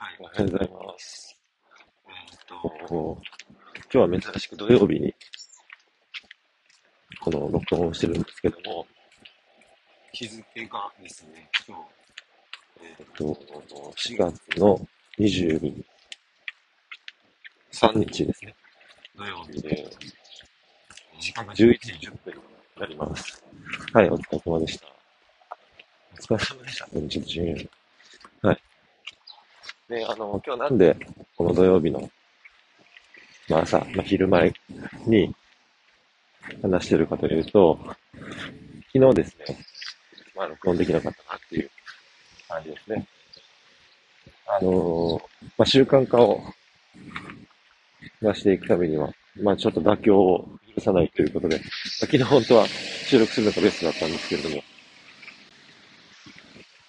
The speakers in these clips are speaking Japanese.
はい、おはようございます。えっ、と、今日は珍しく土曜日に、この録音をしてるんですけども、日付がですね、今日、えっ、と、4月の23日ですね、土曜日で、時間が11時10分になります。はい、お疲れ様でした。お疲れ様でした。ちょっと順位はい。で、あの、今日なんで、この土曜日の、まあ朝、まあ昼前に話してるかというと、昨日ですね、まあ録音できなかったなっていう感じですね。あのまあ習慣化を出していくためには、まあちょっと妥協を許さないということで、まあ、昨日本当は収録するのがベストだったんですけれども、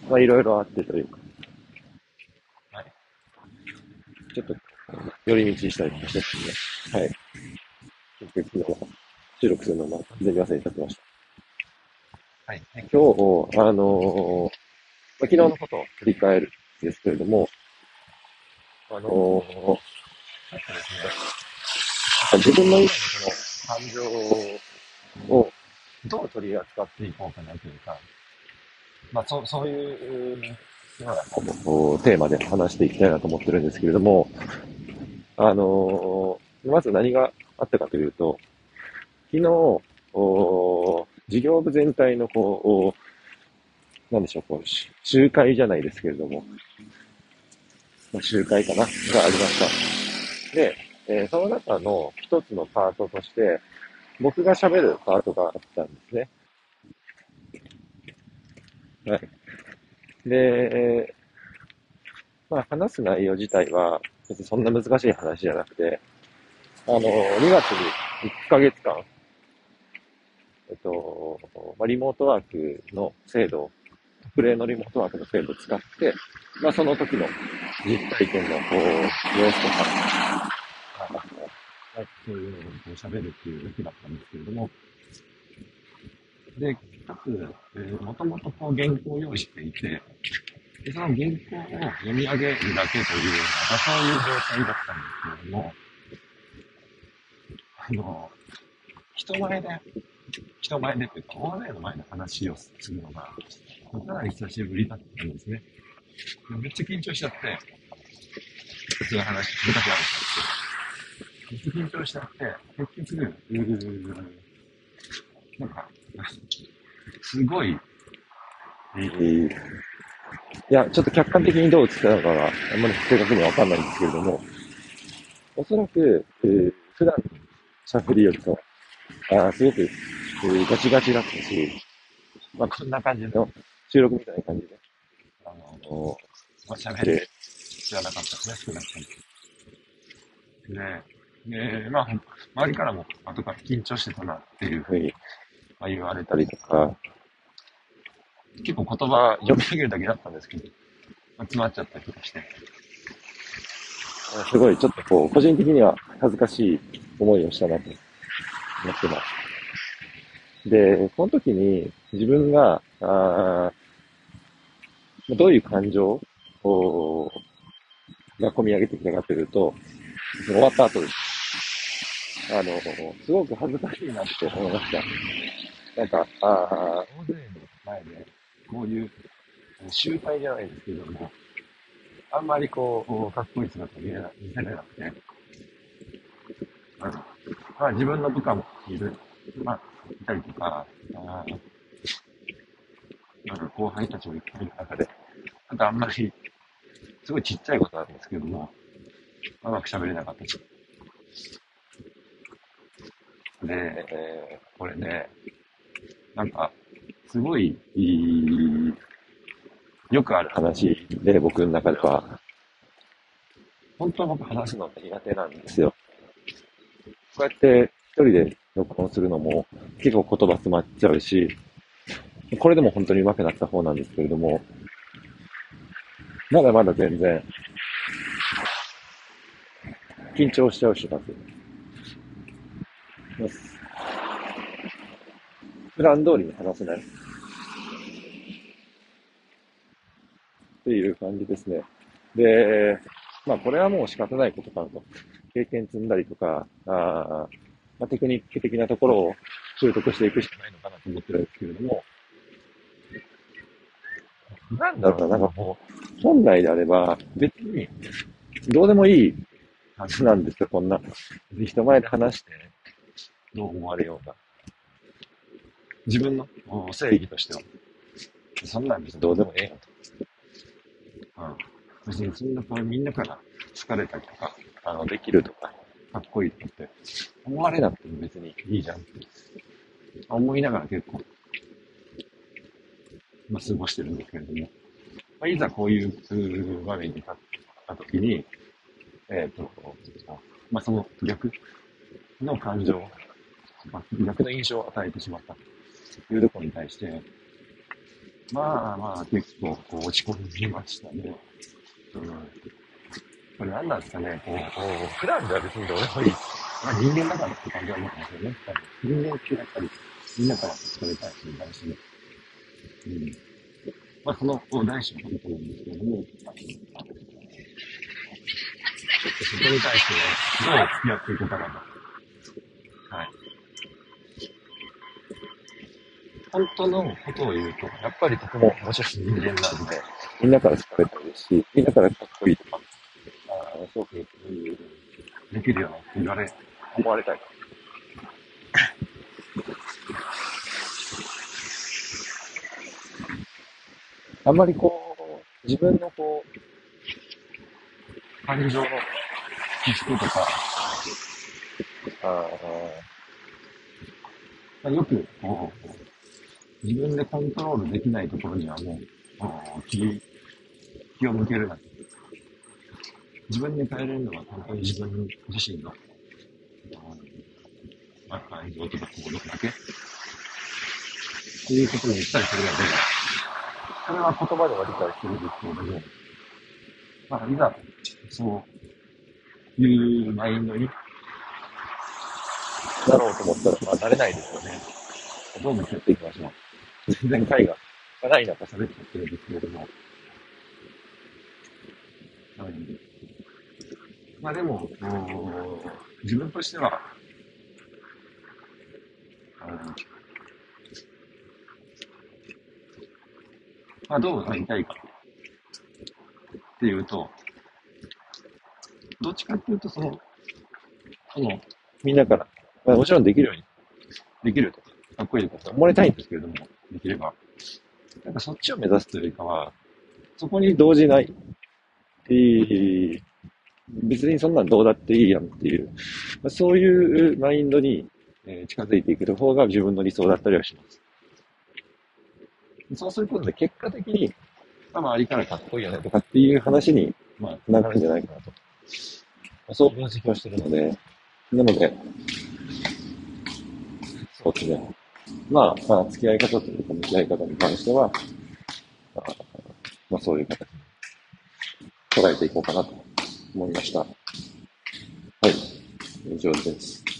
まあいろいろあってというか、ちょっと、寄り道したりとかしてね。はい。結局、昨日収録するのも完全に忘れちゃってました。はい。今日、あのー、まあ、昨日のことを振り返るんですけれども、あのー、自分の今のこの感情をどう取り扱っていこうかなというか、まあ、そう、そういうテーマで話していきたいなと思ってるんですけれども、あのー、まず何があったかというと、昨日、事業部全体のこう、なんでしょう、こう、集会じゃないですけれども、まあ、集会かながありました。で、えー、その中の一つのパートとして、僕が喋るパートがあったんですね。はい。で、まあ話す内容自体は別にそんな難しい話じゃなくて、あの、2月に1ヶ月間、えっと、まあ、リモートワークの制度、プレイのリモートワークの制度を使って、まあその時の実体験のこう、様子とか、あそういうのを喋るっていう時だったんですけれども、で、一つ、えー、もともとこう原稿を用意していて、でその原稿を読み上げるだけというような、そういう状態だったんですけれども、あの、人前で、人前でというか、大勢の前で話をするのが、かなり久しぶりだったんですね。めっちゃ緊張しちゃって、普通の話、昔あるんですけど、めっちゃ緊張しちゃって、結局、なんか、すごい、えー、いや、ちょっと客観的にどう映ったのかが、あんまり正確にはわかんないんですけれども、おそらく、えー、普段喋りよりと、あすごく、えー、ガチガチだったし、まあ、こんな感じの収録みたいな感じで、あのまあ、喋れ、知らなかったです。ね、少なくとも。で、で、まあ、周りからも後から緊張してたなっていうふうにまあ、言われたりとか、結構言葉読み上げるだけだったんですけど、まあ、詰まっちゃったりとかして。すごい、ちょっとこう、個人的には恥ずかしい思いをしたなと思ってます。で、この時に自分が、あどういう感情をが込み上げてきたかというと、終わった後です。あの、すごく恥ずかしいなって思いました。なんか、あ、大勢の前で、こういう集会じゃないですけども、あんまりこう、かっこいい姿見えな見せれな。くて、まあ自分の部下もいる、まあ、いたりとか、あなんか後輩たちもいっぱいいる中で、あとあんまり、すごいちっちゃいことなんですけども、うまく喋れなかった。で、えー、これね、なんか、すごい、いよくある話で、僕の中では、本当は僕話すの苦手なんですよ。こうやって一人で録音するのも結構言葉詰まっちゃうし、これでも本当に上手くなった方なんですけれども、まだまだ全然、緊張しちゃうします。普段通りに話せない。っていう感じですね。で、まあこれはもう仕方ないことかなと。経験積んだりとか、あまあ、テクニック的なところを習得していくしかないのかなと思ってるんですけれども、なんだろうな、なんかもう、本来であれば、別に、どうでもいいはずなんですよ、こんな。人前で話して、どう思われようが。自分の？正義としては。そんなん別にどうでもええよと。うん。別にそんなこれみんなから疲れたりとか、あの、できるとか、かっこいいとかって。思われなくても別にいいじゃんって。思いながら結構まあ、過ごしてるんですけれども、まあ、いざこういう場面に立ったときに、えっ、ー、と、まあ、その逆の感情、まあ、逆の印象を与えてしまった。というところに対して、まあまあ結構こう落ち込みましたね。うん。これ何なんですかね、こう、こう普段では別にどうでもいい。まあ人間だからって感じは思うんですよね。人間ってやっぱりみんなから疲れたい人に対してね。うん。まあ、その大事なことなんですけれども、ちょっとそこに対してどう付き合っていこうかなと。はい。本当のことを言うと、やっぱりとてももちろん人間なんで、みんなから好かれたいですし、みんなからかっこいいとか、あすごく、できるような言われ、思われたい。あんまりこう、自分のこう、感情の起伏とか、ああ、よくこう、自分でコントロールできないところにはもう、気、気を向けるな。自分で変えれるのは本当に自分自身の、まあ、感情とか行動だけっていうことに言ったりするので、それは言葉では理解してるんですけれども、まあ、いざ、そういうマインドになろうと思ったら、まあ、なれないですよね。どう向き合っていきましょう。全然会がない中喋っちゃってるんですけれども。はい。まあでも、自分としては、まあ、どうなりたいかっていうと、どっちかっていうと、その、その、みんなから、まあ、もちろんできるように、できるとか、かっこいいとか思われたいんですけれども、できれば。なんかそっちを目指すというよりかは、そこに動じない。えー、別にそんなんどうだっていいやんっていう、まあ、そういうマインドに、近づいていく方が自分の理想だったりはします。そうすることで結果的に、まあ、周りからかっこいいよねとかっていう話に、まあ、繋がるんじゃないかなと。まあ、そう分析をしてるので、なので、そうですね。まあ、まあ、付き合い方というか、向き合い方に関しては、あ、まあ、そういう形に捉えていこうかなと思いました。はい。以上です。